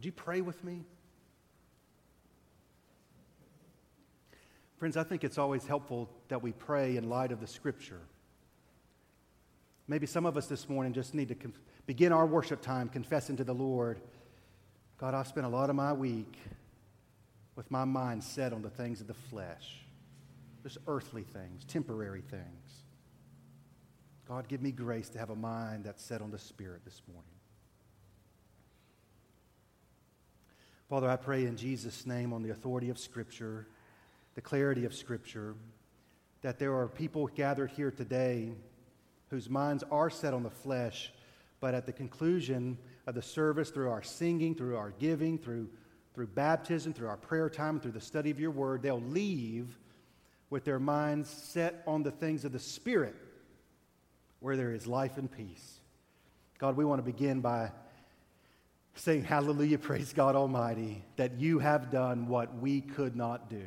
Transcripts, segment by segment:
Would you pray with me? Friends, I think it's always helpful that we pray in light of the Scripture. Maybe some of us this morning just need to begin our worship time confessing to the Lord God, I've spent a lot of my week with my mind set on the things of the flesh, just earthly things, temporary things. God, give me grace to have a mind that's set on the Spirit this morning. Father, I pray in Jesus' name on the authority of Scripture, the clarity of Scripture, that there are people gathered here today whose minds are set on the flesh, but at the conclusion of the service, through our singing, through our giving, through, through baptism, through our prayer time, through the study of your word, they'll leave with their minds set on the things of the Spirit, where there is life and peace. God, we want to begin by saying, Hallelujah, praise God Almighty, that you have done what we could not do.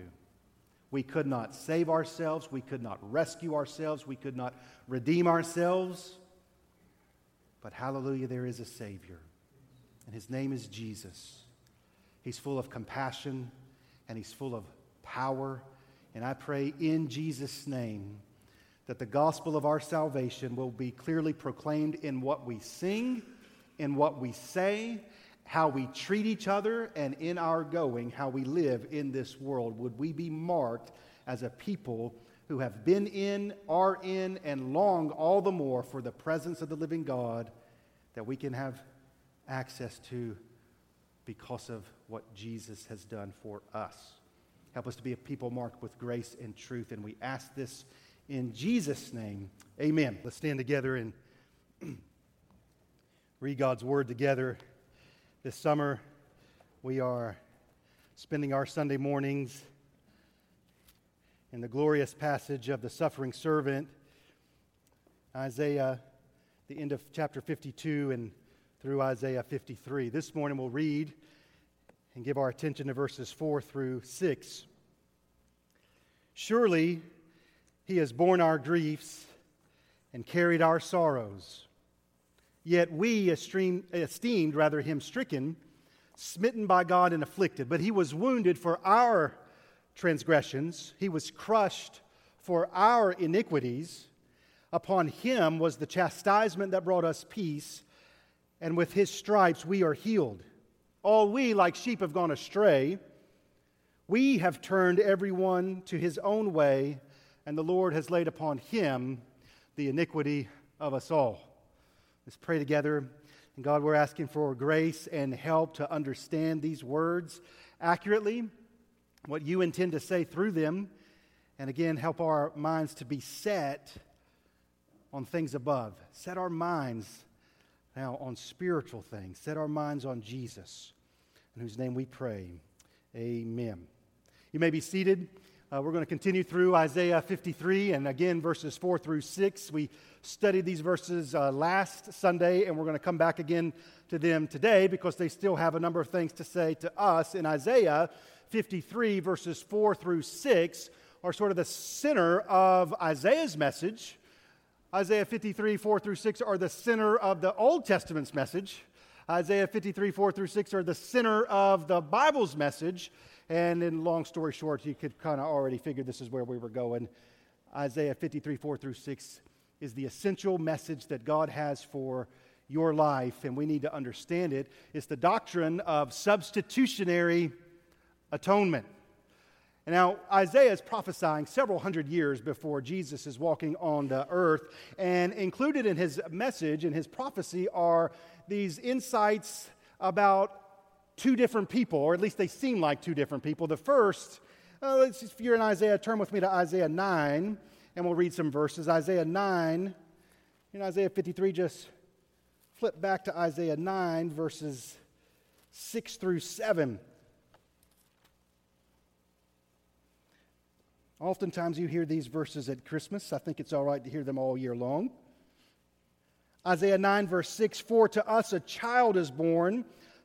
We could not save ourselves. We could not rescue ourselves. We could not redeem ourselves. But hallelujah, there is a Savior. And his name is Jesus. He's full of compassion and he's full of power. And I pray in Jesus' name that the gospel of our salvation will be clearly proclaimed in what we sing, in what we say, how we treat each other, and in our going, how we live in this world. Would we be marked as a people who have been in, are in, and long all the more for the presence of the living God that we can have access to because of what Jesus has done for us. Help us to be a people marked with grace and truth, and we ask this in Jesus' name. Amen. Let's stand together and read God's word together. This summer, we are spending our Sunday mornings in the glorious passage of the suffering servant, Isaiah, the end of chapter 52 and through Isaiah 53. This morning we'll read and give our attention to verses 4 through 6. Surely he has borne our griefs and carried our sorrows. Yet we esteemed, esteemed rather him stricken, smitten by God and afflicted. But he was wounded for our transgressions, he was crushed for our iniquities. Upon him was the chastisement that brought us peace, and with his stripes we are healed. All we, like sheep, have gone astray. We have turned everyone to his own way, and the Lord has laid upon him the iniquity of us all. Let's pray together. And God, we're asking for grace and help to understand these words accurately, what you intend to say through them. And again, help our minds to be set on things above. Set our minds now on spiritual things. Set our minds on Jesus, in whose name we pray. Amen. You may be seated. Uh, we're going to continue through Isaiah 53 and again verses 4 through 6. We studied these verses uh, last Sunday and we're going to come back again to them today because they still have a number of things to say to us. In Isaiah 53, verses 4 through 6 are sort of the center of Isaiah's message. Isaiah 53, 4 through 6 are the center of the Old Testament's message. Isaiah 53, 4 through 6 are the center of the Bible's message. And in long story short, you could kind of already figure this is where we were going. Isaiah 53, 4 through 6 is the essential message that God has for your life, and we need to understand it. It's the doctrine of substitutionary atonement. Now, Isaiah is prophesying several hundred years before Jesus is walking on the earth. And included in his message and his prophecy are these insights about two different people, or at least they seem like two different people. The first, uh, if you're in Isaiah, turn with me to Isaiah 9, and we'll read some verses. Isaiah 9, in Isaiah 53, just flip back to Isaiah 9, verses 6 through 7. Oftentimes you hear these verses at Christmas. I think it's all right to hear them all year long. Isaiah 9, verse 6 For to us a child is born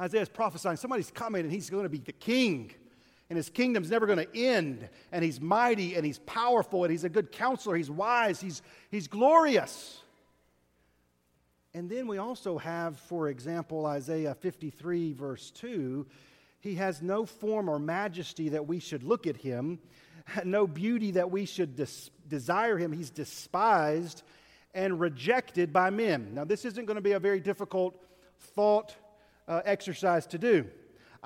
Isaiah's prophesying somebody's coming and he's going to be the king and his kingdom's never going to end. And he's mighty and he's powerful and he's a good counselor. He's wise. He's, he's glorious. And then we also have, for example, Isaiah 53, verse 2. He has no form or majesty that we should look at him, no beauty that we should des- desire him. He's despised and rejected by men. Now, this isn't going to be a very difficult thought uh, exercise to do.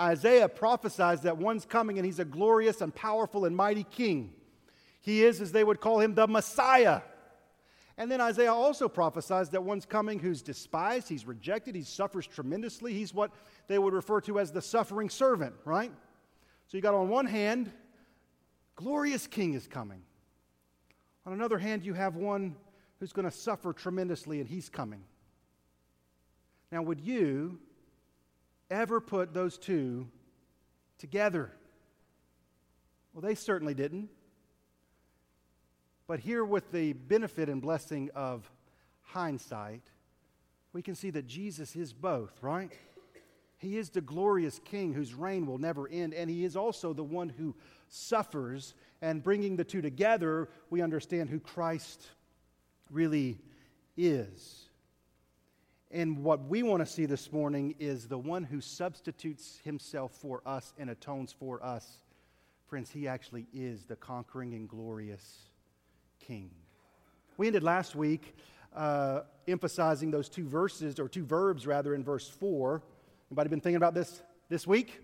Isaiah prophesies that one's coming and he's a glorious and powerful and mighty king. He is, as they would call him, the Messiah. And then Isaiah also prophesies that one's coming who's despised, he's rejected, he suffers tremendously. He's what they would refer to as the suffering servant, right? So you got on one hand, glorious king is coming. On another hand, you have one who's going to suffer tremendously, and he's coming. Now, would you ever put those two together? Well, they certainly didn't. But here, with the benefit and blessing of hindsight, we can see that Jesus is both, right? He is the glorious King whose reign will never end, and He is also the one who suffers. And bringing the two together, we understand who Christ really is. And what we want to see this morning is the one who substitutes himself for us and atones for us. Friends, he actually is the conquering and glorious King. We ended last week uh, emphasizing those two verses, or two verbs rather, in verse 4. Anybody been thinking about this this week?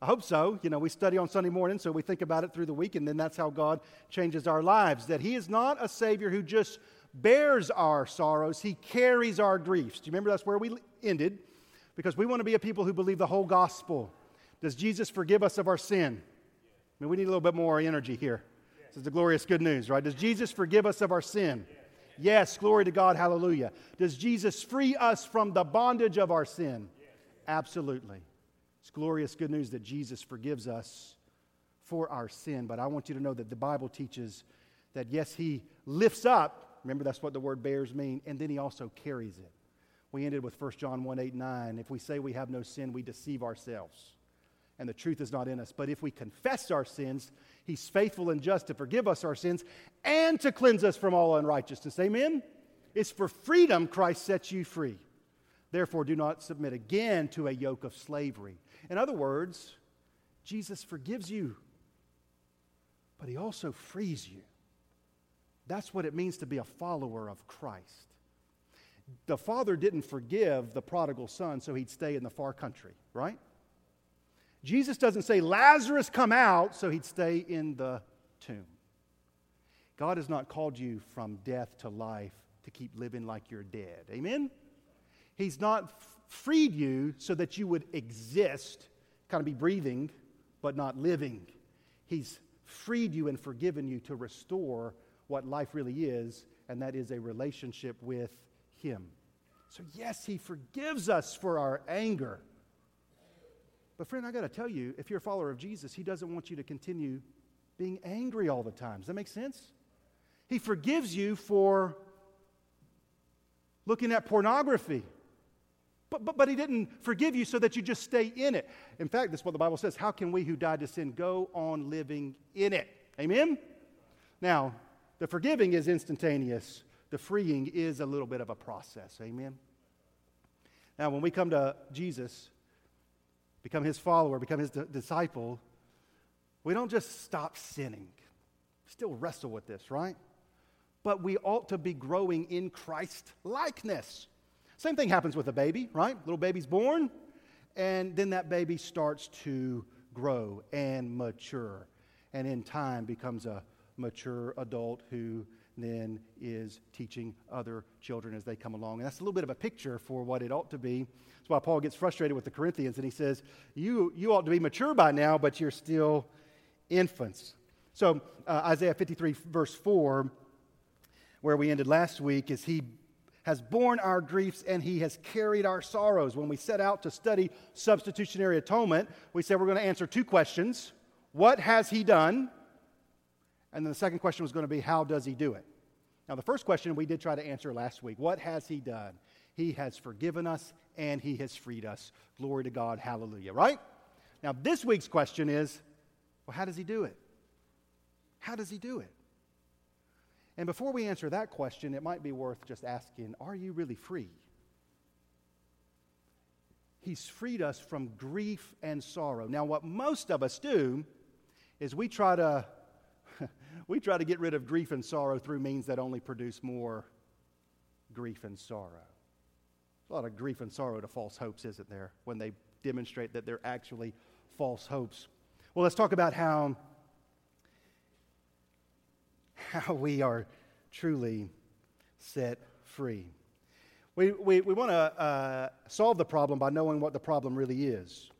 I hope so. You know, we study on Sunday morning, so we think about it through the week, and then that's how God changes our lives. That He is not a Savior who just bears our sorrows, he carries our griefs. Do you remember that's where we ended? Because we want to be a people who believe the whole gospel. Does Jesus forgive us of our sin? I mean, we need a little bit more energy here. This is the glorious good news, right? Does Jesus forgive us of our sin? Yes, glory to God, hallelujah. Does Jesus free us from the bondage of our sin? Absolutely. It's glorious good news that Jesus forgives us for our sin. But I want you to know that the Bible teaches that, yes, He lifts up Remember, that's what the word bears mean. And then he also carries it. We ended with 1 John 1 8 9. If we say we have no sin, we deceive ourselves, and the truth is not in us. But if we confess our sins, he's faithful and just to forgive us our sins and to cleanse us from all unrighteousness. Amen? It's for freedom Christ sets you free. Therefore, do not submit again to a yoke of slavery. In other words, Jesus forgives you, but he also frees you. That's what it means to be a follower of Christ. The father didn't forgive the prodigal son so he'd stay in the far country, right? Jesus doesn't say, Lazarus, come out, so he'd stay in the tomb. God has not called you from death to life to keep living like you're dead. Amen? He's not freed you so that you would exist, kind of be breathing, but not living. He's freed you and forgiven you to restore what life really is, and that is a relationship with Him. So, yes, He forgives us for our anger. But, friend, I got to tell you, if you're a follower of Jesus, He doesn't want you to continue being angry all the time. Does that make sense? He forgives you for looking at pornography. But, but, but he didn't forgive you so that you just stay in it. In fact, that's what the Bible says. How can we who died to sin go on living in it? Amen? Now, the forgiving is instantaneous, the freeing is a little bit of a process. Amen? Now, when we come to Jesus, become his follower, become his disciple, we don't just stop sinning. Still wrestle with this, right? But we ought to be growing in Christ likeness. Same thing happens with a baby, right? Little baby's born, and then that baby starts to grow and mature, and in time becomes a mature adult who then is teaching other children as they come along. And that's a little bit of a picture for what it ought to be. That's why Paul gets frustrated with the Corinthians and he says, You, you ought to be mature by now, but you're still infants. So, uh, Isaiah 53, verse 4, where we ended last week, is he has borne our griefs, and he has carried our sorrows. When we set out to study substitutionary atonement, we said we're going to answer two questions What has he done? And then the second question was going to be, How does he do it? Now, the first question we did try to answer last week What has he done? He has forgiven us and he has freed us. Glory to God. Hallelujah. Right? Now, this week's question is well, how does he do it? How does he do it? And before we answer that question, it might be worth just asking Are you really free? He's freed us from grief and sorrow. Now, what most of us do is we try to. We try to get rid of grief and sorrow through means that only produce more grief and sorrow. a lot of grief and sorrow to false hopes, isn't there, when they demonstrate that they're actually false hopes. Well, let's talk about how how we are truly set free. We, we, we want to uh, solve the problem by knowing what the problem really is.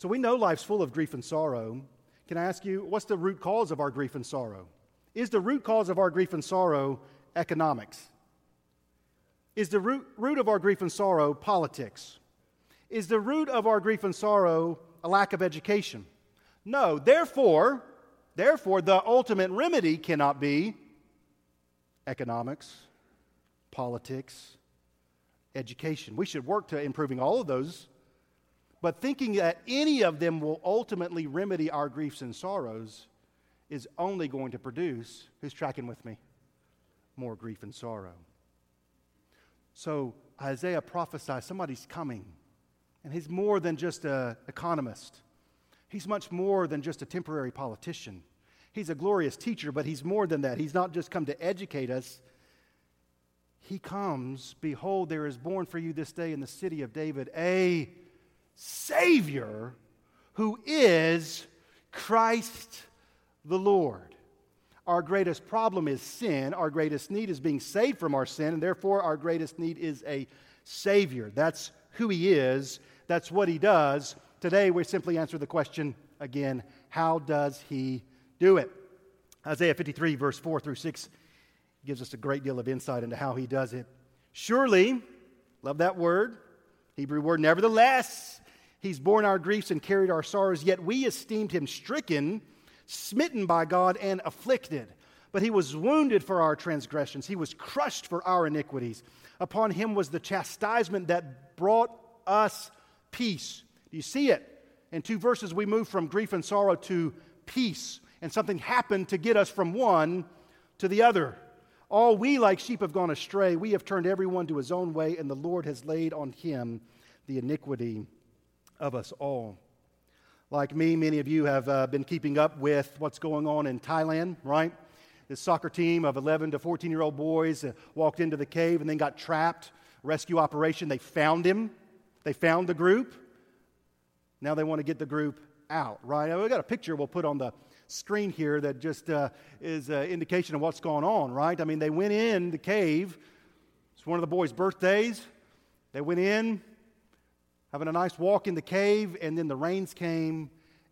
So we know life's full of grief and sorrow. Can I ask you, what's the root cause of our grief and sorrow? Is the root cause of our grief and sorrow economics? Is the root, root of our grief and sorrow politics? Is the root of our grief and sorrow a lack of education? No. Therefore, Therefore, the ultimate remedy cannot be economics, politics, education. We should work to improving all of those, but thinking that any of them will ultimately remedy our griefs and sorrows is only going to produce, who's tracking with me? More grief and sorrow. So Isaiah prophesies somebody's coming, and he's more than just an economist. He's much more than just a temporary politician. He's a glorious teacher, but he's more than that. He's not just come to educate us. He comes, behold, there is born for you this day in the city of David a Savior who is Christ the Lord. Our greatest problem is sin. Our greatest need is being saved from our sin, and therefore our greatest need is a Savior. That's who He is, that's what He does. Today, we simply answer the question again how does he do it? Isaiah 53, verse 4 through 6, gives us a great deal of insight into how he does it. Surely, love that word, Hebrew word, nevertheless, he's borne our griefs and carried our sorrows, yet we esteemed him stricken, smitten by God, and afflicted. But he was wounded for our transgressions, he was crushed for our iniquities. Upon him was the chastisement that brought us peace do you see it? In two verses, we move from grief and sorrow to peace, and something happened to get us from one to the other. All we, like sheep, have gone astray. We have turned everyone to his own way, and the Lord has laid on him the iniquity of us all. Like me, many of you have uh, been keeping up with what's going on in Thailand, right? This soccer team of 11 to 14 year old boys uh, walked into the cave and then got trapped. Rescue operation, they found him. They found the group. Now they want to get the group out, right? We've got a picture we'll put on the screen here that just uh, is an indication of what's going on, right? I mean, they went in the cave. It's one of the boys' birthdays. They went in, having a nice walk in the cave, and then the rains came,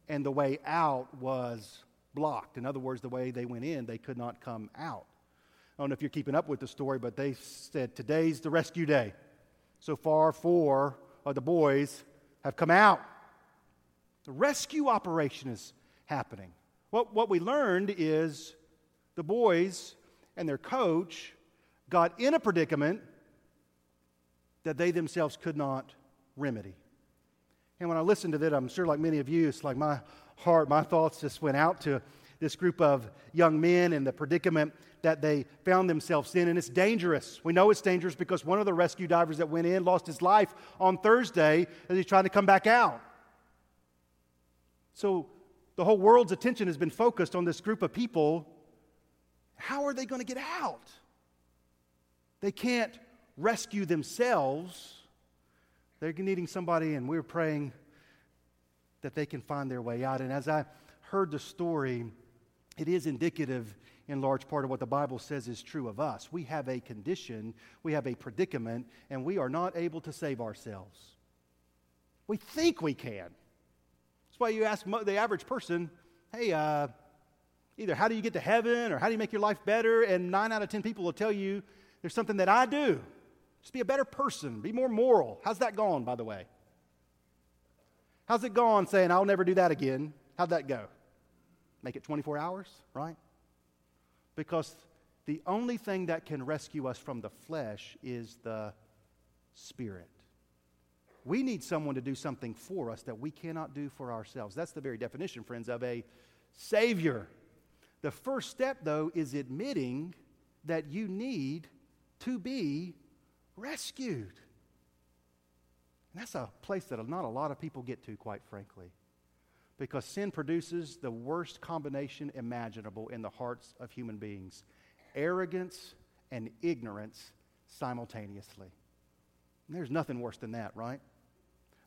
and the way out was blocked. In other words, the way they went in, they could not come out. I don't know if you're keeping up with the story, but they said today's the rescue day. So far, four of the boys have come out. The rescue operation is happening. What, what we learned is the boys and their coach got in a predicament that they themselves could not remedy. And when I listened to that, I'm sure, like many of you, it's like my heart, my thoughts just went out to this group of young men and the predicament that they found themselves in. And it's dangerous. We know it's dangerous because one of the rescue divers that went in lost his life on Thursday as he's trying to come back out. So the whole world's attention has been focused on this group of people. How are they going to get out? They can't rescue themselves. They're needing somebody, and we're praying that they can find their way out. And as I heard the story, it is indicative in large part of what the Bible says is true of us. We have a condition, we have a predicament, and we are not able to save ourselves. We think we can That's why you ask the average person, hey, uh, either how do you get to heaven or how do you make your life better? And nine out of 10 people will tell you There's something that I do. Just be a better person, be more moral. How's that going, by the way? How's it going saying, I'll never do that again? How'd that go? Make it 24 hours, right? Because the only thing that can rescue us from the flesh is the Spirit. We need someone to do something for us that we cannot do for ourselves. That's the very definition, friends, of a Savior. The first step, though, is admitting that you need to be rescued. And that's a place that not a lot of people get to, quite frankly, because sin produces the worst combination imaginable in the hearts of human beings arrogance and ignorance simultaneously. And there's nothing worse than that, right?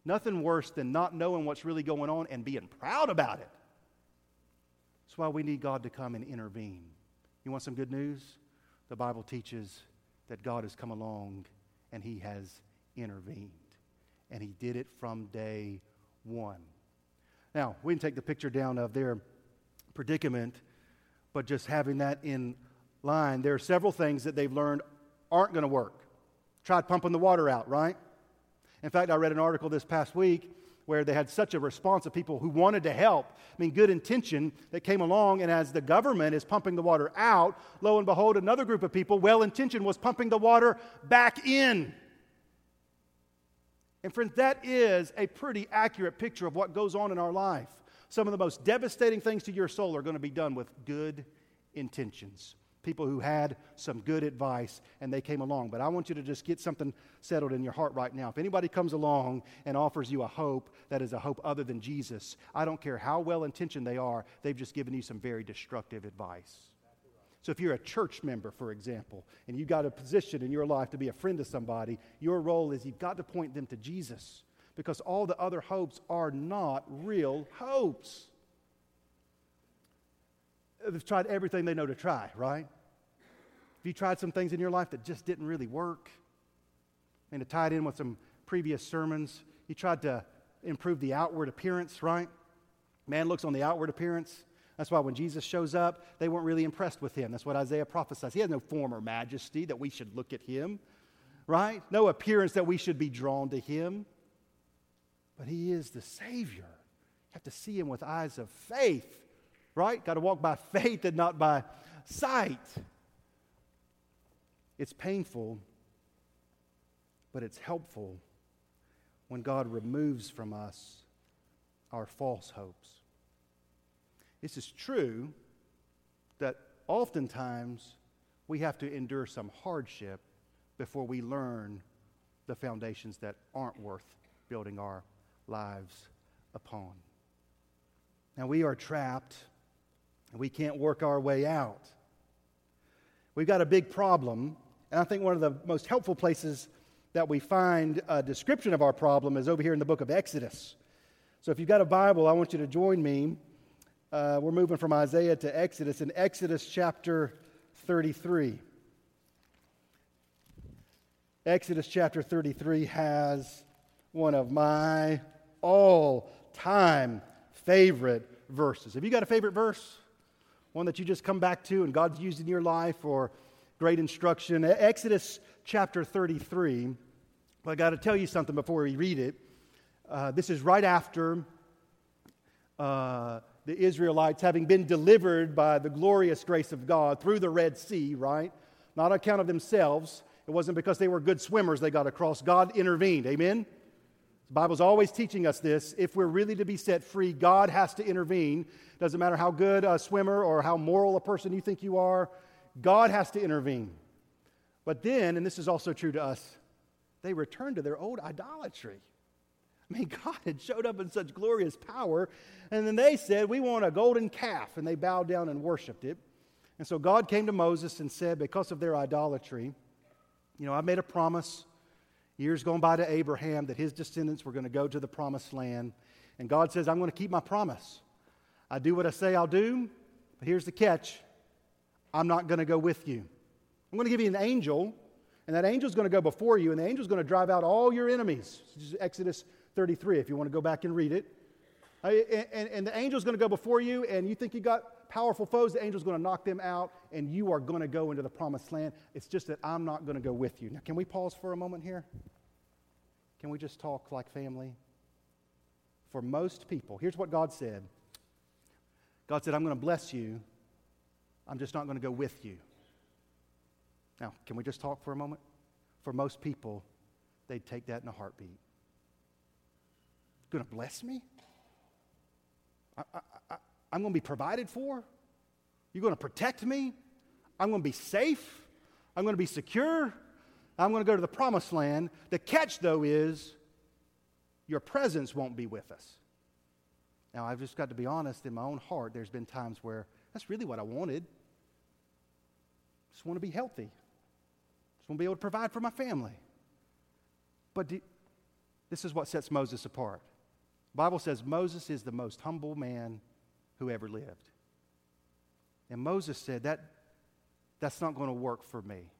Nothing worse than not knowing what's really going on and being proud about it. That's why we need God to come and intervene. You want some good news? The Bible teaches that God has come along and He has intervened. And He did it from day one. Now, we can take the picture down of their predicament, but just having that in line, there are several things that they've learned aren't going to work. Tried pumping the water out, right? In fact, I read an article this past week where they had such a response of people who wanted to help. I mean, good intention that came along, and as the government is pumping the water out, lo and behold, another group of people, well intentioned, was pumping the water back in. And friends, that is a pretty accurate picture of what goes on in our life. Some of the most devastating things to your soul are going to be done with good intentions people who had some good advice and they came along. But I want you to just get something settled in your heart right now. If anybody comes along and offers you a hope that is a hope other than Jesus, I don't care how well intentioned they are, they've just given you some very destructive advice. So if you're a church member, for example, and you've got a position in your life to be a friend to somebody, your role is you've got to point them to Jesus because all the other hopes are not real hopes. They've tried everything they know to try, right? Have you tried some things in your life that just didn't really work? And to tie it in with some previous sermons, you tried to improve the outward appearance, right? Man looks on the outward appearance. That's why when Jesus shows up, they weren't really impressed with him. That's what Isaiah prophesies. He has no form or majesty that we should look at him, right? No appearance that we should be drawn to him. But he is the Savior. You have to see him with eyes of faith right? Got to walk by faith and not by sight. It's painful, but it's helpful when God removes from us our false hopes. This is true that oftentimes we have to endure some hardship before we learn the foundations that aren't worth building our lives upon. Now, we are trapped and we can't work our way out. We've got a big problem, and I think one of the most helpful places that we find a description of our problem is over here in the book of Exodus. So if you've got a Bible, I want you to join me. Uh, we're moving from Isaiah to Exodus in Exodus chapter 33. Exodus chapter 33 has one of my all time favorite verses. Have you got a favorite verse? One that you just come back to and God's used in your life for great instruction. Exodus chapter 33. But I got to tell you something before we read it. Uh, this is right after uh, the Israelites having been delivered by the glorious grace of God through the Red Sea, right? Not on account of themselves. It wasn't because they were good swimmers they got across. God intervened. Amen? The Bible's always teaching us this. If we're really to be set free, God has to intervene. Doesn't matter how good a swimmer or how moral a person you think you are, God has to intervene. But then, and this is also true to us, they returned to their old idolatry. I mean, God had showed up in such glorious power, and then they said, We want a golden calf, and they bowed down and worshiped it. And so God came to Moses and said, Because of their idolatry, you know, I made a promise years going by to Abraham that his descendants were going to go to the promised land. And God says, I'm going to keep my promise. I do what I say I'll do, but here's the catch I'm not going to go with you. I'm going to give you an angel, and that angel's going to go before you, and the angel's going to drive out all your enemies. Exodus 33, if you want to go back and read it. Uh, and, and the angel's going to go before you, and you think you got powerful foes. The angel's going to knock them out, and you are going to go into the promised land. It's just that I'm not going to go with you. Now, can we pause for a moment here? Can we just talk like family? For most people, here's what God said God said, I'm going to bless you, I'm just not going to go with you. Now, can we just talk for a moment? For most people, they'd take that in a heartbeat. Going to bless me? I, I, I'm going to be provided for? You're going to protect me? I'm going to be safe? I'm going to be secure? I'm going to go to the promised land. The catch, though, is your presence won't be with us. Now, I've just got to be honest, in my own heart, there's been times where that's really what I wanted. Just want to be healthy. Just want to be able to provide for my family. But do, this is what sets Moses apart. The Bible says Moses is the most humble man who ever lived. And Moses said, that, That's not going to work for me.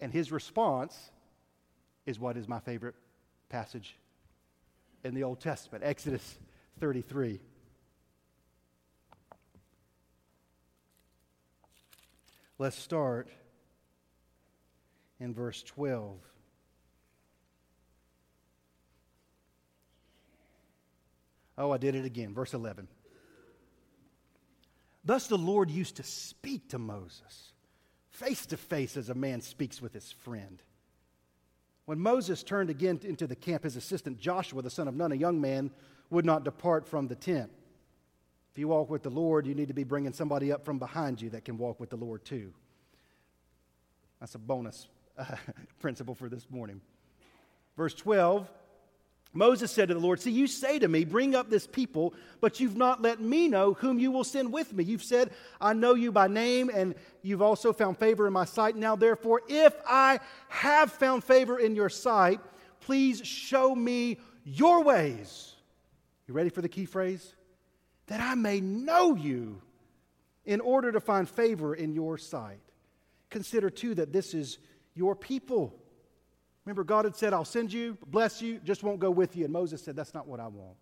And his response is what is my favorite passage in the Old Testament Exodus 33. Let's start in verse 12. Oh, I did it again. Verse 11. Thus the Lord used to speak to Moses face to face as a man speaks with his friend. When Moses turned again into the camp, his assistant Joshua, the son of Nun, a young man, would not depart from the tent. If you walk with the Lord, you need to be bringing somebody up from behind you that can walk with the Lord too. That's a bonus uh, principle for this morning. Verse 12 Moses said to the Lord, See, you say to me, Bring up this people, but you've not let me know whom you will send with me. You've said, I know you by name, and you've also found favor in my sight. Now, therefore, if I have found favor in your sight, please show me your ways. You ready for the key phrase? That I may know you in order to find favor in your sight. Consider, too, that this is your people Remember, God had said, I'll send you, bless you, just won't go with you. And Moses said, That's not what I want.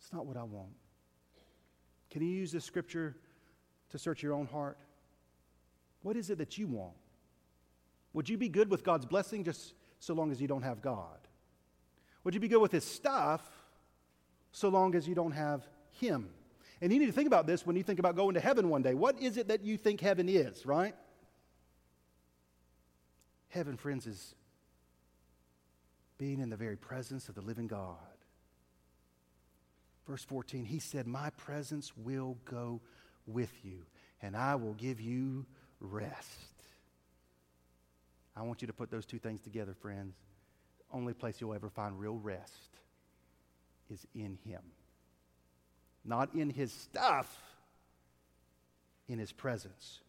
It's not what I want. Can you use this scripture to search your own heart? What is it that you want? Would you be good with God's blessing just so long as you don't have God? Would you be good with His stuff so long as you don't have Him? And you need to think about this when you think about going to heaven one day. What is it that you think heaven is, right? Heaven, friends, is being in the very presence of the living God. Verse 14, he said, My presence will go with you, and I will give you rest. I want you to put those two things together, friends. The only place you'll ever find real rest is in Him. Not in His stuff, in His presence.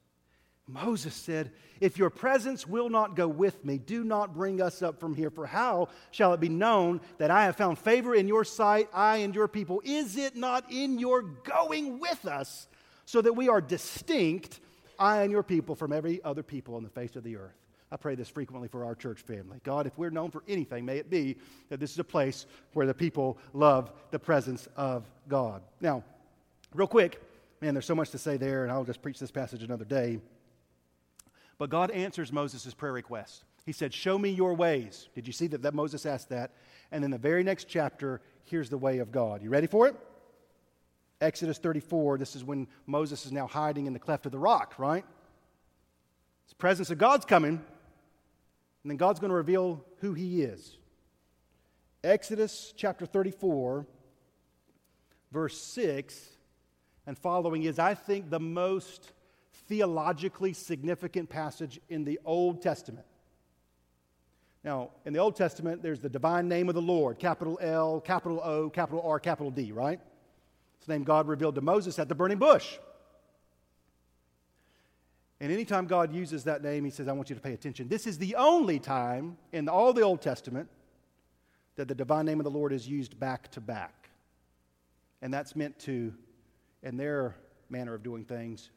Moses said, If your presence will not go with me, do not bring us up from here. For how shall it be known that I have found favor in your sight, I and your people? Is it not in your going with us, so that we are distinct, I and your people, from every other people on the face of the earth? I pray this frequently for our church family. God, if we're known for anything, may it be that this is a place where the people love the presence of God. Now, real quick, man, there's so much to say there, and I'll just preach this passage another day. But God answers Moses' prayer request. He said, Show me your ways. Did you see that, that Moses asked that? And in the very next chapter, here's the way of God. You ready for it? Exodus 34, this is when Moses is now hiding in the cleft of the rock, right? The presence of God's coming, and then God's going to reveal who he is. Exodus chapter 34, verse 6 and following is, I think, the most theologically significant passage in the Old Testament. Now, in the Old Testament, there's the divine name of the Lord, capital L, capital O, capital R, capital D, right? It's the name God revealed to Moses at the burning bush. And anytime God uses that name, he says, I want you to pay attention. This is the only time in all the Old Testament that the divine name of the Lord is used back to back. And that's meant to, in their manner of doing things,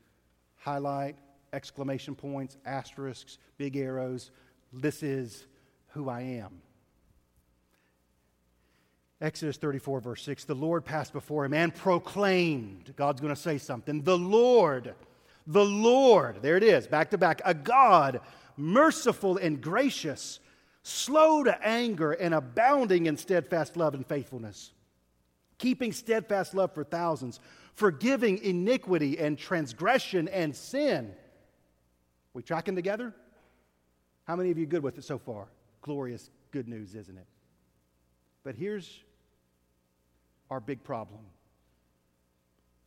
highlight, exclamation points, asterisks, big arrows. This is who I am. Exodus 34, verse 6 the Lord passed before him and proclaimed. God's going to say something. The Lord, the Lord, there it is, back to back, a God merciful and gracious, slow to anger, and abounding in steadfast love and faithfulness, keeping steadfast love for thousands, forgiving iniquity and transgression and sin. We tracking together? How many of you good with it so far? Glorious good news, isn't it? But here's our big problem.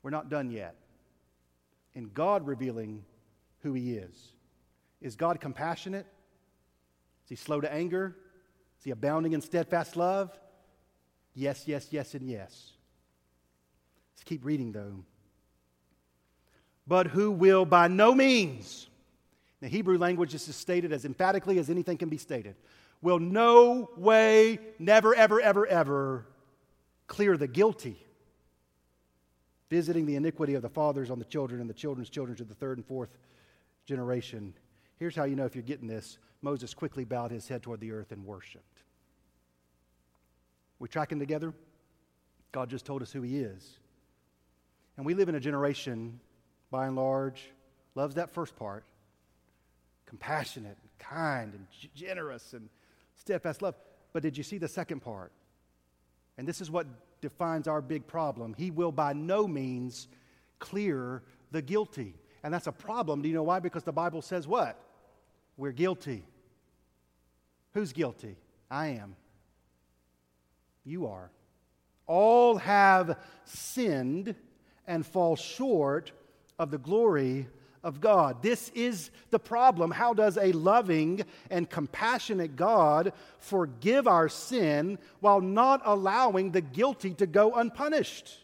We're not done yet. In God revealing who He is. Is God compassionate? Is He slow to anger? Is He abounding in steadfast love? Yes, yes, yes, and yes. Let's keep reading though. But who will by no means, the Hebrew language is stated as emphatically as anything can be stated, will no way, never, ever, ever, ever clear the guilty, visiting the iniquity of the fathers on the children and the children's children to the third and fourth generation. Here's how you know if you're getting this Moses quickly bowed his head toward the earth and worshiped. We tracking together? God just told us who He is. And we live in a generation, by and large, loves that first part compassionate, and kind, and generous, and steadfast love. But did you see the second part? And this is what defines our big problem. He will by no means clear the guilty. And that's a problem. Do you know why? Because the Bible says what? We're guilty. Who's guilty? I am. You are. All have sinned and fall short of the glory of God. This is the problem. How does a loving and compassionate God forgive our sin while not allowing the guilty to go unpunished?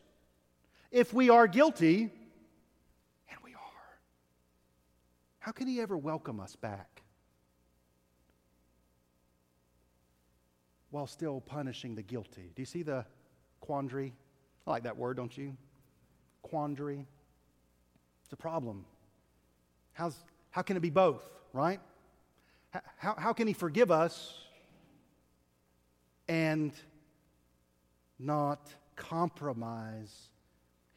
If we are guilty, and we are, how can He ever welcome us back? while still punishing the guilty. Do you see the quandary? I like that word, don't you? Quandary. It's a problem. How's, how can it be both, right? How, how can he forgive us and not compromise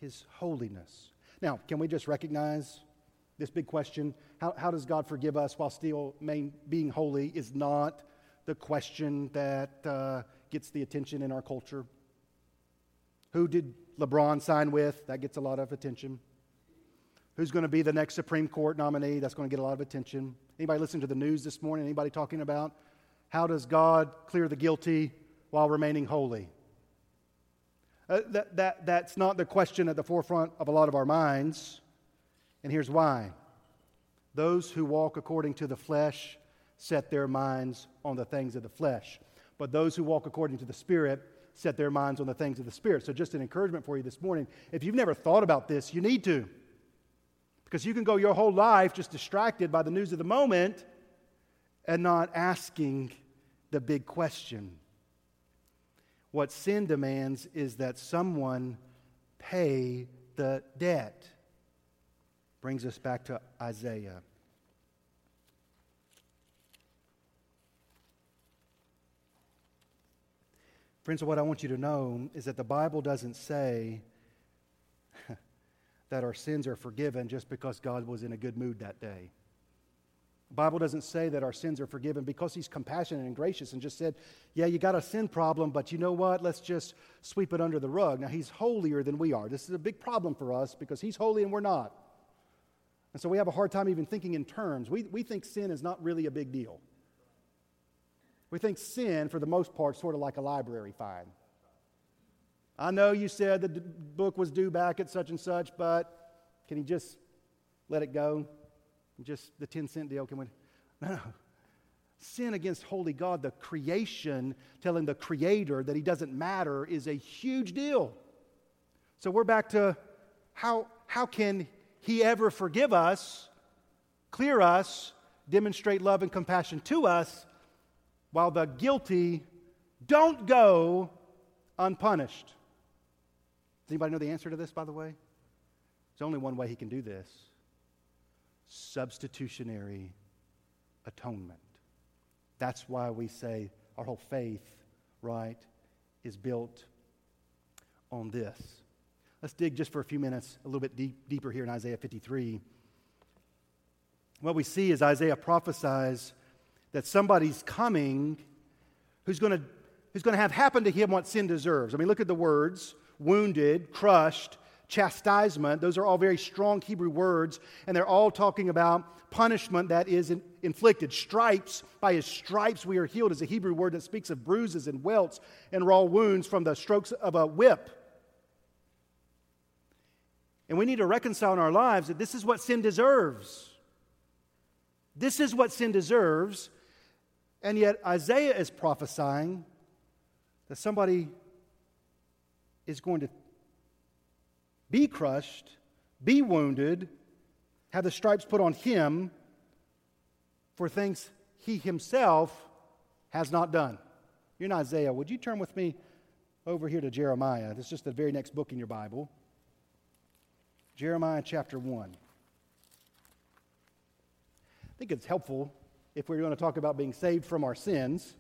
his holiness? Now, can we just recognize this big question? How, how does God forgive us while still main, being holy is not the question that uh, gets the attention in our culture. Who did LeBron sign with? That gets a lot of attention. Who's going to be the next Supreme Court nominee? That's going to get a lot of attention. Anybody listening to the news this morning? Anybody talking about how does God clear the guilty while remaining holy? Uh, that, that, that's not the question at the forefront of a lot of our minds. And here's why those who walk according to the flesh set their minds on the things of the flesh. But those who walk according to the Spirit set their minds on the things of the Spirit. So, just an encouragement for you this morning. If you've never thought about this, you need to. Because you can go your whole life just distracted by the news of the moment and not asking the big question. What sin demands is that someone pay the debt. Brings us back to Isaiah. Friends, what I want you to know is that the Bible doesn't say that our sins are forgiven just because God was in a good mood that day. The Bible doesn't say that our sins are forgiven because He's compassionate and gracious and just said, Yeah, you got a sin problem, but you know what? Let's just sweep it under the rug. Now, He's holier than we are. This is a big problem for us because He's holy and we're not. And so we have a hard time even thinking in terms. We, we think sin is not really a big deal. We think sin, for the most part, sort of like a library fine. I know you said the book was due back at such and such, but can you just let it go? Just the 10 cent deal, can we? No, no. Sin against holy God, the creation, telling the creator that he doesn't matter, is a huge deal. So we're back to how, how can he ever forgive us, clear us, demonstrate love and compassion to us while the guilty don't go unpunished. Does anybody know the answer to this, by the way? There's only one way he can do this substitutionary atonement. That's why we say our whole faith, right, is built on this. Let's dig just for a few minutes a little bit deep, deeper here in Isaiah 53. What we see is Isaiah prophesies that somebody's coming who's going to who's going to have happen to him what sin deserves. I mean, look at the words wounded, crushed, chastisement. Those are all very strong Hebrew words, and they're all talking about punishment that is in, inflicted. Stripes, by his stripes we are healed, is a Hebrew word that speaks of bruises and welts and raw wounds from the strokes of a whip. And we need to reconcile in our lives that this is what sin deserves. This is what sin deserves. And yet, Isaiah is prophesying that somebody is going to be crushed, be wounded, have the stripes put on him for things he himself has not done. You're in Isaiah. Would you turn with me over here to Jeremiah? This is just the very next book in your Bible. Jeremiah chapter 1. I think it's helpful if we're going to talk about being saved from our sins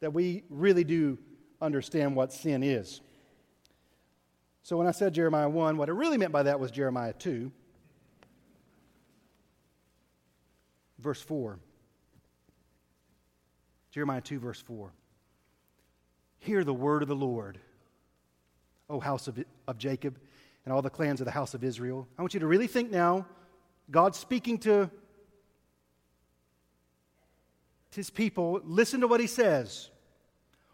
that we really do understand what sin is. So when I said Jeremiah 1, what I really meant by that was Jeremiah 2, verse 4. Jeremiah 2, verse 4. Hear the word of the Lord, O house of, of Jacob, and all the clans of the house of Israel. I want you to really think now God's speaking to his people. Listen to what he says.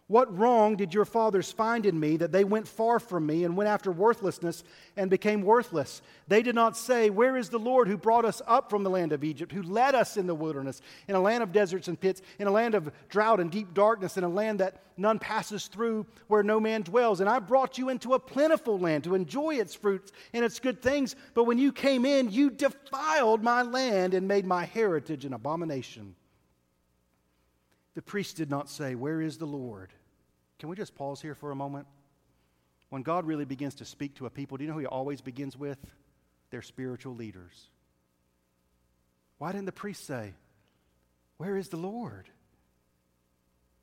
What wrong did your fathers find in me that they went far from me and went after worthlessness and became worthless? They did not say, Where is the Lord who brought us up from the land of Egypt, who led us in the wilderness, in a land of deserts and pits, in a land of drought and deep darkness, in a land that none passes through, where no man dwells? And I brought you into a plentiful land to enjoy its fruits and its good things. But when you came in, you defiled my land and made my heritage an abomination. The priest did not say, Where is the Lord? Can we just pause here for a moment? When God really begins to speak to a people, do you know who he always begins with? Their spiritual leaders. Why didn't the priest say, Where is the Lord?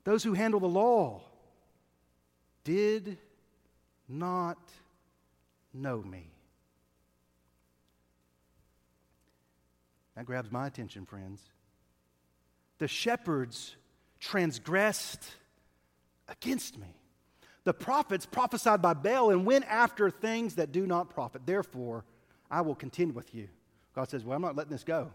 Those who handle the law did not know me. That grabs my attention, friends. The shepherds transgressed against me. The prophets prophesied by Baal and went after things that do not profit. Therefore, I will contend with you. God says, Well, I'm not letting this go.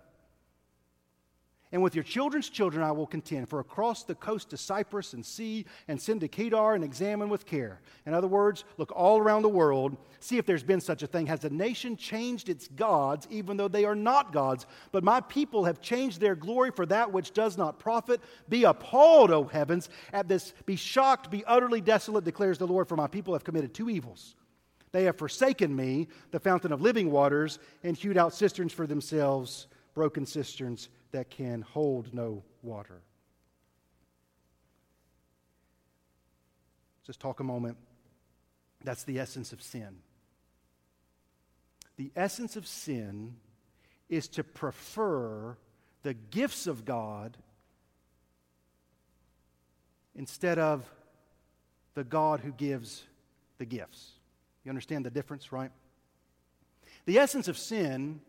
And with your children's children I will contend, for across the coast to Cyprus and see and send to Kedar and examine with care. In other words, look all around the world, see if there's been such a thing. Has a nation changed its gods, even though they are not gods? But my people have changed their glory for that which does not profit. Be appalled, O heavens, at this. Be shocked, be utterly desolate, declares the Lord, for my people have committed two evils. They have forsaken me, the fountain of living waters, and hewed out cisterns for themselves, broken cisterns that can hold no water. Just talk a moment. That's the essence of sin. The essence of sin is to prefer the gifts of God instead of the God who gives the gifts. You understand the difference, right? The essence of sin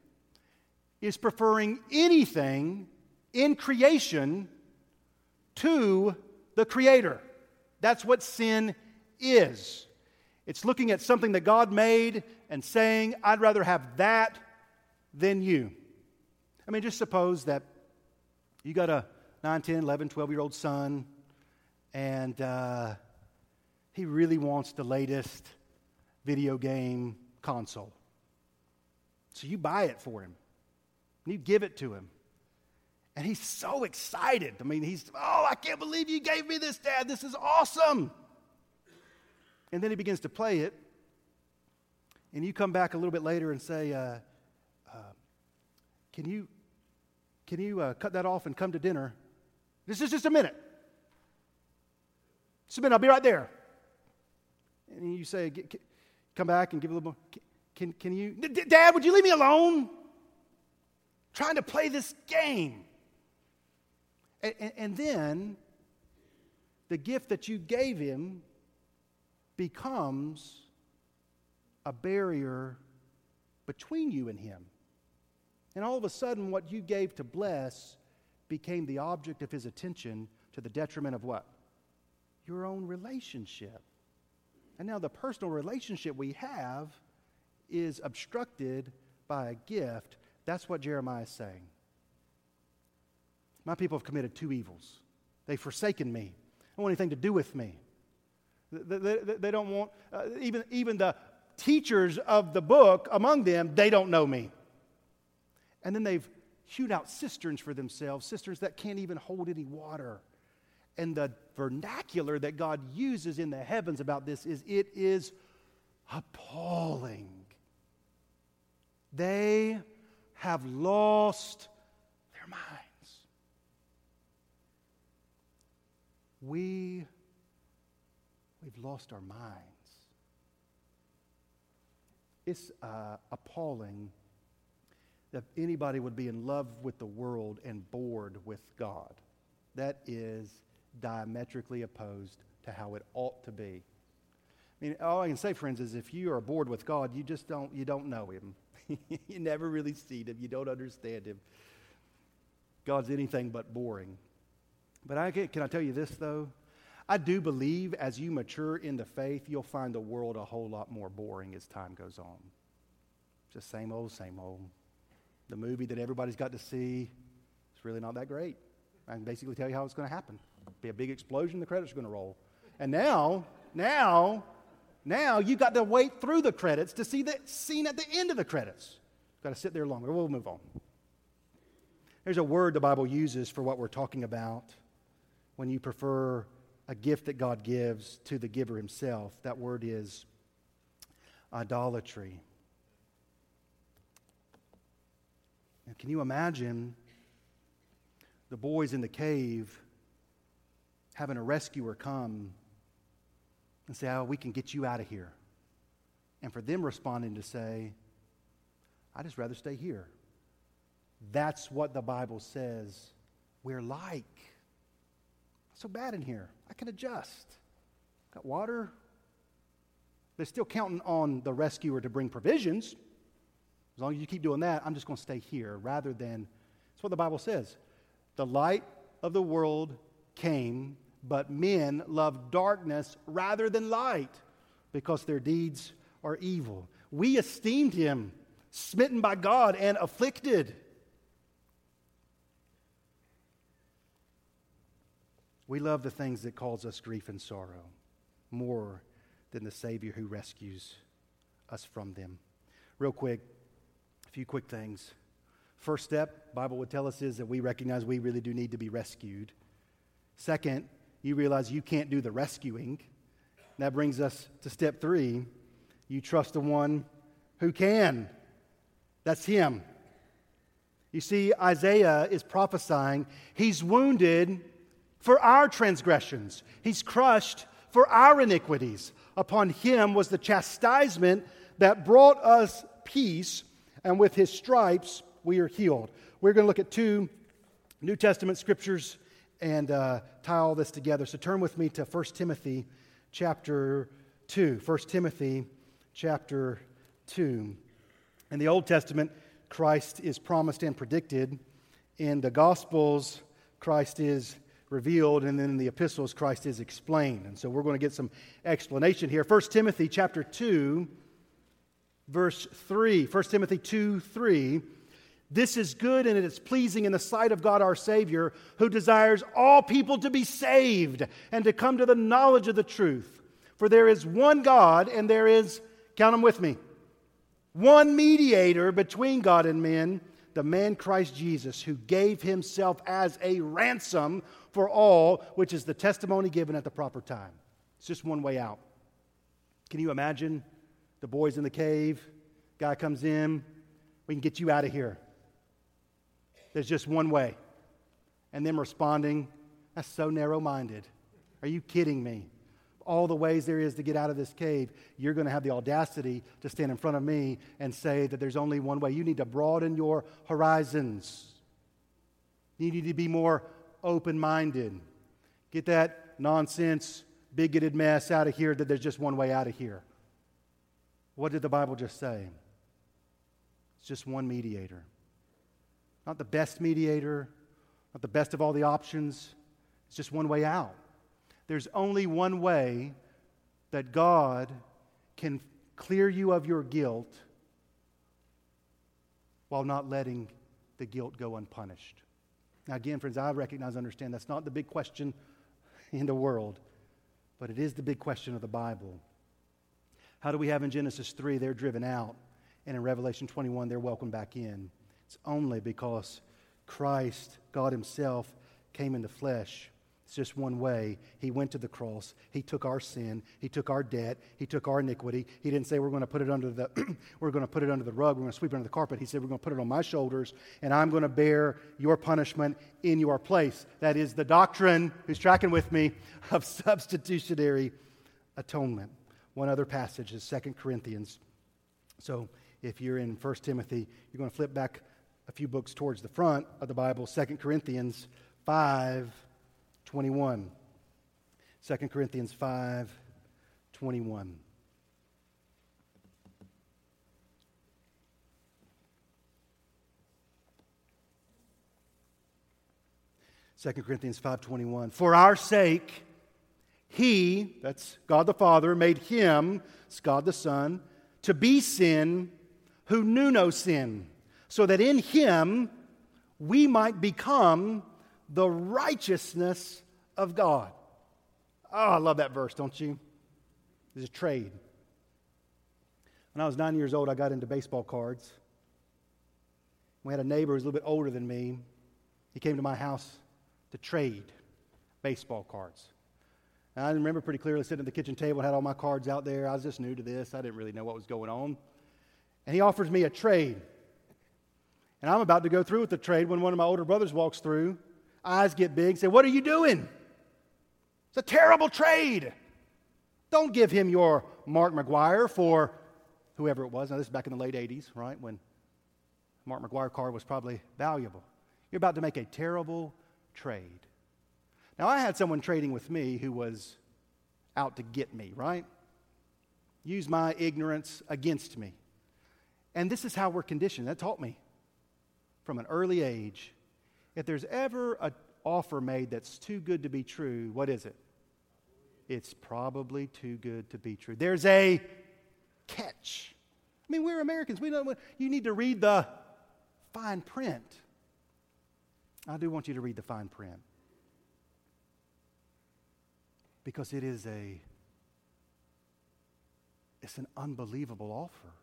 is preferring anything in creation to the Creator. That's what sin is. It's looking at something that God made and saying, I'd rather have that than you. I mean, just suppose that you got a 9, 10, 11, 12 year old son, and uh, he really wants the latest video game console. So you buy it for him. And you give it to him. And he's so excited. I mean, he's, oh, I can't believe you gave me this, Dad. This is awesome. And then he begins to play it. And you come back a little bit later and say, uh, uh, Can you, can you uh, cut that off and come to dinner? This is just a minute. Just a minute, I'll be right there. And you say, Come back and give a little more. Can, can you, Dad, would you leave me alone? Trying to play this game. And, and, and then the gift that you gave him becomes a barrier between you and Him. And all of a sudden, what you gave to bless became the object of His attention to the detriment of what? Your own relationship. And now the personal relationship we have is obstructed by a gift. That's what Jeremiah is saying. My people have committed two evils. They've forsaken me. They don't want anything to do with me. They, they, they don't want, uh, even, even the teachers of the book among them, they don't know me. And then they've hewed out cisterns for themselves, cisterns that can't even hold any water. And the vernacular that God uses in the heavens about this is it is appalling. They have lost their minds. We, we've lost our minds. It's uh, appalling that anybody would be in love with the world and bored with God. That is diametrically opposed to how it ought to be. I mean, all I can say, friends, is if you are bored with God, you just don't, you don't know Him. you never really see Him. You don't understand Him. God's anything but boring. But I can, I tell you this, though? I do believe as you mature in the faith, you'll find the world a whole lot more boring as time goes on. Just same old, same old. The movie that everybody's got to see is really not that great. I can basically tell you how it's going to happen. Be a big explosion, the credits are going to roll. And now, now, now you've got to wait through the credits to see the scene at the end of the credits. Got to sit there longer. We'll move on. There's a word the Bible uses for what we're talking about when you prefer a gift that God gives to the giver himself. That word is idolatry. And can you imagine the boys in the cave having a rescuer come and say, Oh, we can get you out of here. And for them responding to say, I just rather stay here. That's what the Bible says we're like. so bad in here. I can adjust. Got water. They're still counting on the rescuer to bring provisions. As long as you keep doing that, I'm just going to stay here rather than. That's what the Bible says. The light of the world came but men love darkness rather than light because their deeds are evil. We esteemed him, smitten by God and afflicted. We love the things that cause us grief and sorrow more than the Savior who rescues us from them. Real quick, a few quick things. First step, Bible would tell us is that we recognize we really do need to be rescued. Second, you realize you can't do the rescuing. That brings us to step three. You trust the one who can. That's him. You see, Isaiah is prophesying, he's wounded for our transgressions, he's crushed for our iniquities. Upon him was the chastisement that brought us peace, and with his stripes we are healed. We're going to look at two New Testament scriptures and uh, tie all this together. So turn with me to 1 Timothy chapter 2. 1 Timothy chapter 2. In the Old Testament, Christ is promised and predicted. In the Gospels, Christ is revealed, and then in the epistles, Christ is explained. And so we're going to get some explanation here. 1 Timothy chapter 2, verse 3. 1 Timothy 2 3 this is good and it is pleasing in the sight of God our Savior, who desires all people to be saved and to come to the knowledge of the truth. For there is one God, and there is, count them with me, one mediator between God and men, the man Christ Jesus, who gave himself as a ransom for all, which is the testimony given at the proper time. It's just one way out. Can you imagine the boys in the cave? Guy comes in, we can get you out of here. There's just one way. And them responding, That's so narrow minded. Are you kidding me? All the ways there is to get out of this cave, you're going to have the audacity to stand in front of me and say that there's only one way. You need to broaden your horizons. You need to be more open minded. Get that nonsense bigoted mess out of here that there's just one way out of here. What did the Bible just say? It's just one mediator. Not the best mediator, not the best of all the options. It's just one way out. There's only one way that God can clear you of your guilt while not letting the guilt go unpunished. Now, again, friends, I recognize, and understand that's not the big question in the world, but it is the big question of the Bible. How do we have in Genesis 3, they're driven out, and in Revelation 21, they're welcomed back in? It's only because Christ, God Himself, came in the flesh it's just one way. He went to the cross. He took our sin. He took our debt. He took our iniquity. He didn't say we're going to put it under the we're going to put it under the rug. We're going to sweep it under the carpet. He said we're going to put it on my shoulders, and I'm going to bear your punishment in your place. That is the doctrine. Who's tracking with me of substitutionary atonement. One other passage is Second Corinthians. So if you're in 1 Timothy, you're going to flip back a few books towards the front of the Bible. Second Corinthians five. 21. 2 Corinthians 5 21. Second Corinthians 5:21 For our sake he that's God the Father made him God the Son to be sin who knew no sin so that in him we might become the righteousness of God. Oh, I love that verse, don't you? It's a trade. When I was nine years old, I got into baseball cards. We had a neighbor who was a little bit older than me. He came to my house to trade baseball cards. And I remember pretty clearly sitting at the kitchen table, had all my cards out there. I was just new to this, I didn't really know what was going on. And he offers me a trade. And I'm about to go through with the trade when one of my older brothers walks through eyes get big, say, What are you doing? It's a terrible trade. Don't give him your Mark McGwire for whoever it was. Now, this is back in the late 80s, right? When Mark McGwire car was probably valuable. You're about to make a terrible trade. Now, I had someone trading with me who was out to get me, right? Use my ignorance against me. And this is how we're conditioned. That taught me from an early age if there's ever an offer made that's too good to be true, what is it? It's probably too good to be true. There's a catch. I mean, we're Americans. We don't, you need to read the fine print. I do want you to read the fine print because it is a it's an unbelievable offer.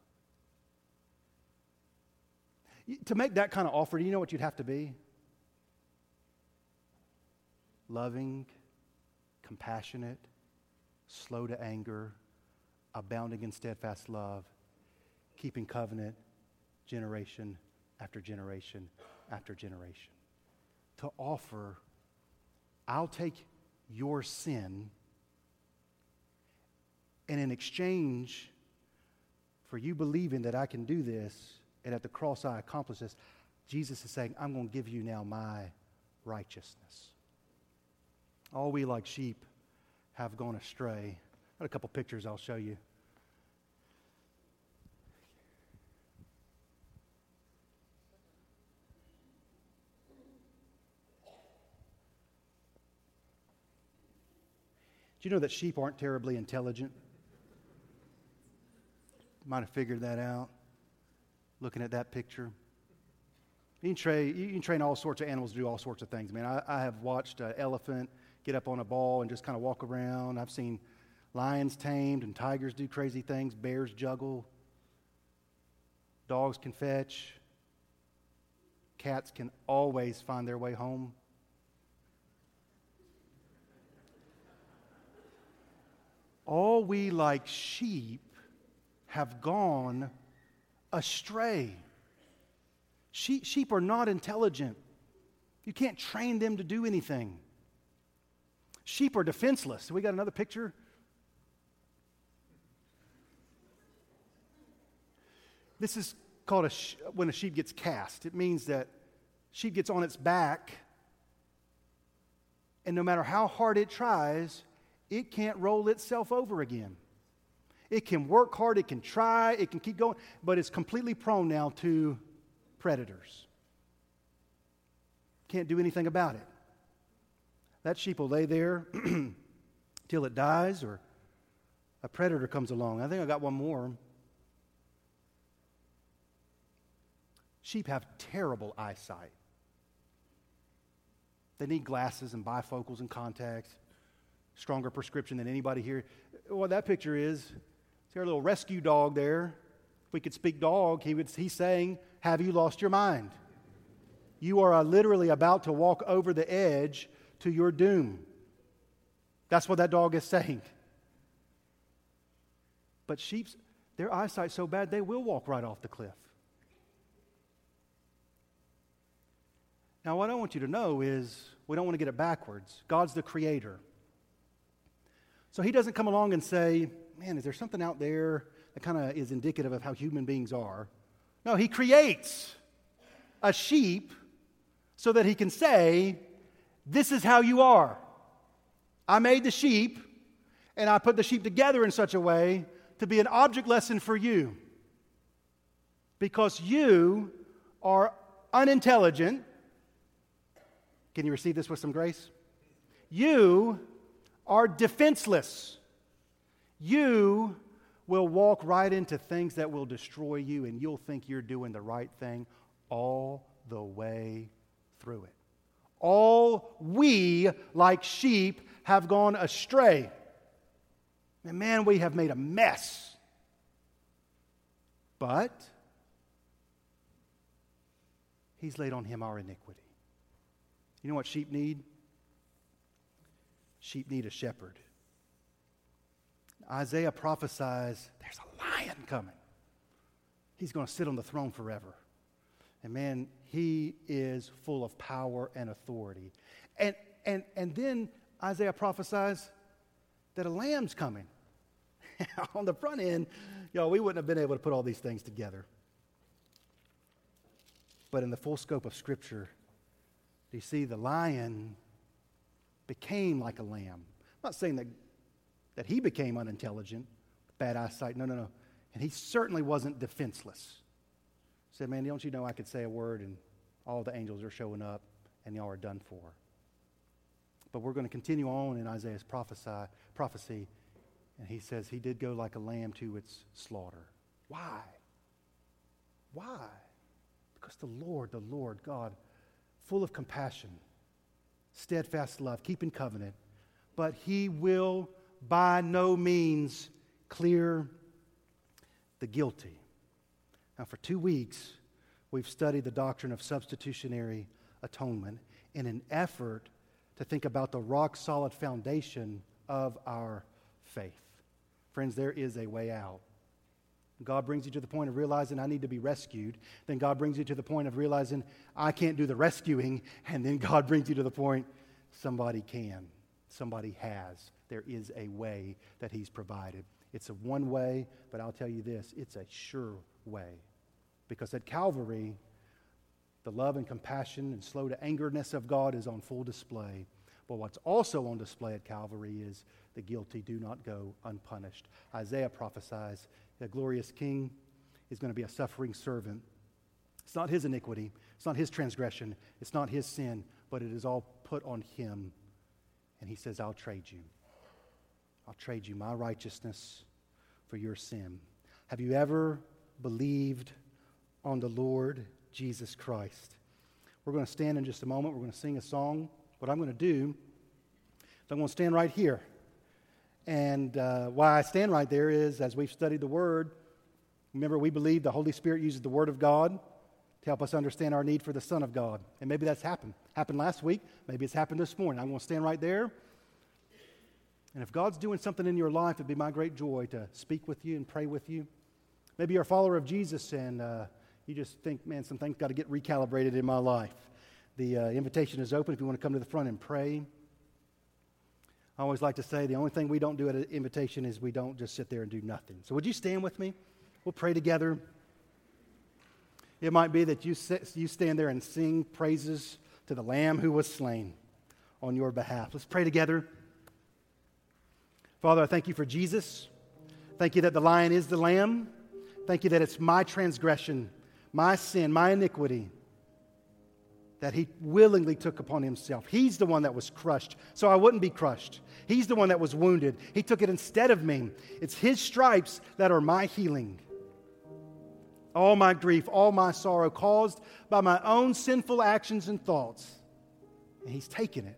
To make that kind of offer, do you know what you'd have to be? loving, compassionate, slow to anger, abounding in steadfast love, keeping covenant generation after generation after generation. To offer, I'll take your sin, and in exchange for you believing that I can do this, and at the cross I accomplish this, Jesus is saying, I'm going to give you now my righteousness. All we like sheep have gone astray. I've got a couple pictures I'll show you. Do you know that sheep aren't terribly intelligent? Might have figured that out looking at that picture. You can, train, you can train all sorts of animals to do all sorts of things, man. I, I have watched an elephant get up on a ball and just kind of walk around. I've seen lions tamed and tigers do crazy things, bears juggle, dogs can fetch, cats can always find their way home. All we like sheep have gone astray. Sheep, sheep are not intelligent. You can't train them to do anything. Sheep are defenseless. We got another picture. This is called a sh- when a sheep gets cast. It means that sheep gets on its back, and no matter how hard it tries, it can't roll itself over again. It can work hard, it can try, it can keep going, but it's completely prone now to predators. Can't do anything about it. That sheep will lay there till it dies or a predator comes along. I think I got one more. Sheep have terrible eyesight. They need glasses and bifocals and contacts, stronger prescription than anybody here. What that picture is, see our little rescue dog there. If we could speak dog, he would, he's saying, Have you lost your mind? You are uh, literally about to walk over the edge to your doom. That's what that dog is saying. But sheep's, their eyesight's so bad, they will walk right off the cliff. Now, what I want you to know is we don't want to get it backwards. God's the creator. So he doesn't come along and say, man, is there something out there that kind of is indicative of how human beings are? No, he creates a sheep so that he can say, this is how you are. I made the sheep, and I put the sheep together in such a way to be an object lesson for you. Because you are unintelligent. Can you receive this with some grace? You are defenseless. You will walk right into things that will destroy you, and you'll think you're doing the right thing all the way through it. All we, like sheep, have gone astray. And man, we have made a mess. But he's laid on him our iniquity. You know what sheep need? Sheep need a shepherd. Isaiah prophesies there's a lion coming. He's going to sit on the throne forever. And man, he is full of power and authority. And, and, and then Isaiah prophesies that a lamb's coming. on the front end, know, we wouldn't have been able to put all these things together. But in the full scope of Scripture, you see the lion became like a lamb. I'm not saying that, that he became unintelligent, bad eyesight. No, no, no. And he certainly wasn't defenseless. He said, Man, don't you know I could say a word and all the angels are showing up and y'all are done for? But we're going to continue on in Isaiah's prophesy, prophecy and he says he did go like a lamb to its slaughter. Why? Why? Because the Lord, the Lord God, full of compassion, steadfast love, keeping covenant, but he will by no means clear the guilty. Now, for two weeks, we've studied the doctrine of substitutionary atonement in an effort to think about the rock solid foundation of our faith. Friends, there is a way out. God brings you to the point of realizing I need to be rescued. Then God brings you to the point of realizing I can't do the rescuing. And then God brings you to the point somebody can, somebody has. There is a way that He's provided. It's a one way, but I'll tell you this it's a sure way. Because at Calvary, the love and compassion and slow to angerness of God is on full display. But what's also on display at Calvary is the guilty do not go unpunished. Isaiah prophesies the glorious king is going to be a suffering servant. It's not his iniquity, it's not his transgression, it's not his sin, but it is all put on him. And he says, I'll trade you. I'll trade you my righteousness for your sin. Have you ever believed on the Lord Jesus Christ? We're going to stand in just a moment. We're going to sing a song. What I'm going to do is I'm going to stand right here. And uh, why I stand right there is as we've studied the Word, remember we believe the Holy Spirit uses the Word of God to help us understand our need for the Son of God. And maybe that's happened. Happened last week. Maybe it's happened this morning. I'm going to stand right there. And if God's doing something in your life, it'd be my great joy to speak with you and pray with you. Maybe you're a follower of Jesus and uh, you just think, man, some things got to get recalibrated in my life. The uh, invitation is open if you want to come to the front and pray. I always like to say the only thing we don't do at an invitation is we don't just sit there and do nothing. So, would you stand with me? We'll pray together. It might be that you, sit, you stand there and sing praises to the Lamb who was slain on your behalf. Let's pray together. Father, I thank you for Jesus. Thank you that the lion is the lamb. Thank you that it's my transgression, my sin, my iniquity that he willingly took upon himself. He's the one that was crushed, so I wouldn't be crushed. He's the one that was wounded. He took it instead of me. It's his stripes that are my healing. All my grief, all my sorrow caused by my own sinful actions and thoughts. And he's taken it.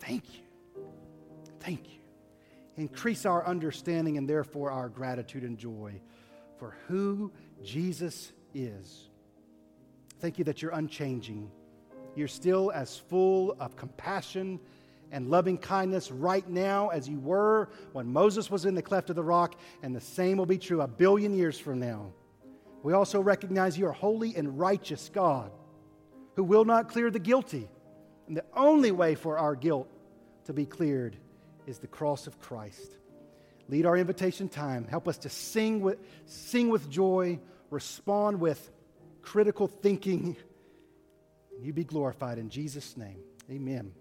Thank you. Thank you. Increase our understanding and therefore our gratitude and joy for who Jesus is. Thank you that you're unchanging. You're still as full of compassion and loving kindness right now as you were when Moses was in the cleft of the rock, and the same will be true a billion years from now. We also recognize you are holy and righteous God who will not clear the guilty. And the only way for our guilt to be cleared is the cross of Christ. Lead our invitation time. Help us to sing with, sing with joy, respond with critical thinking. You be glorified in Jesus' name. Amen.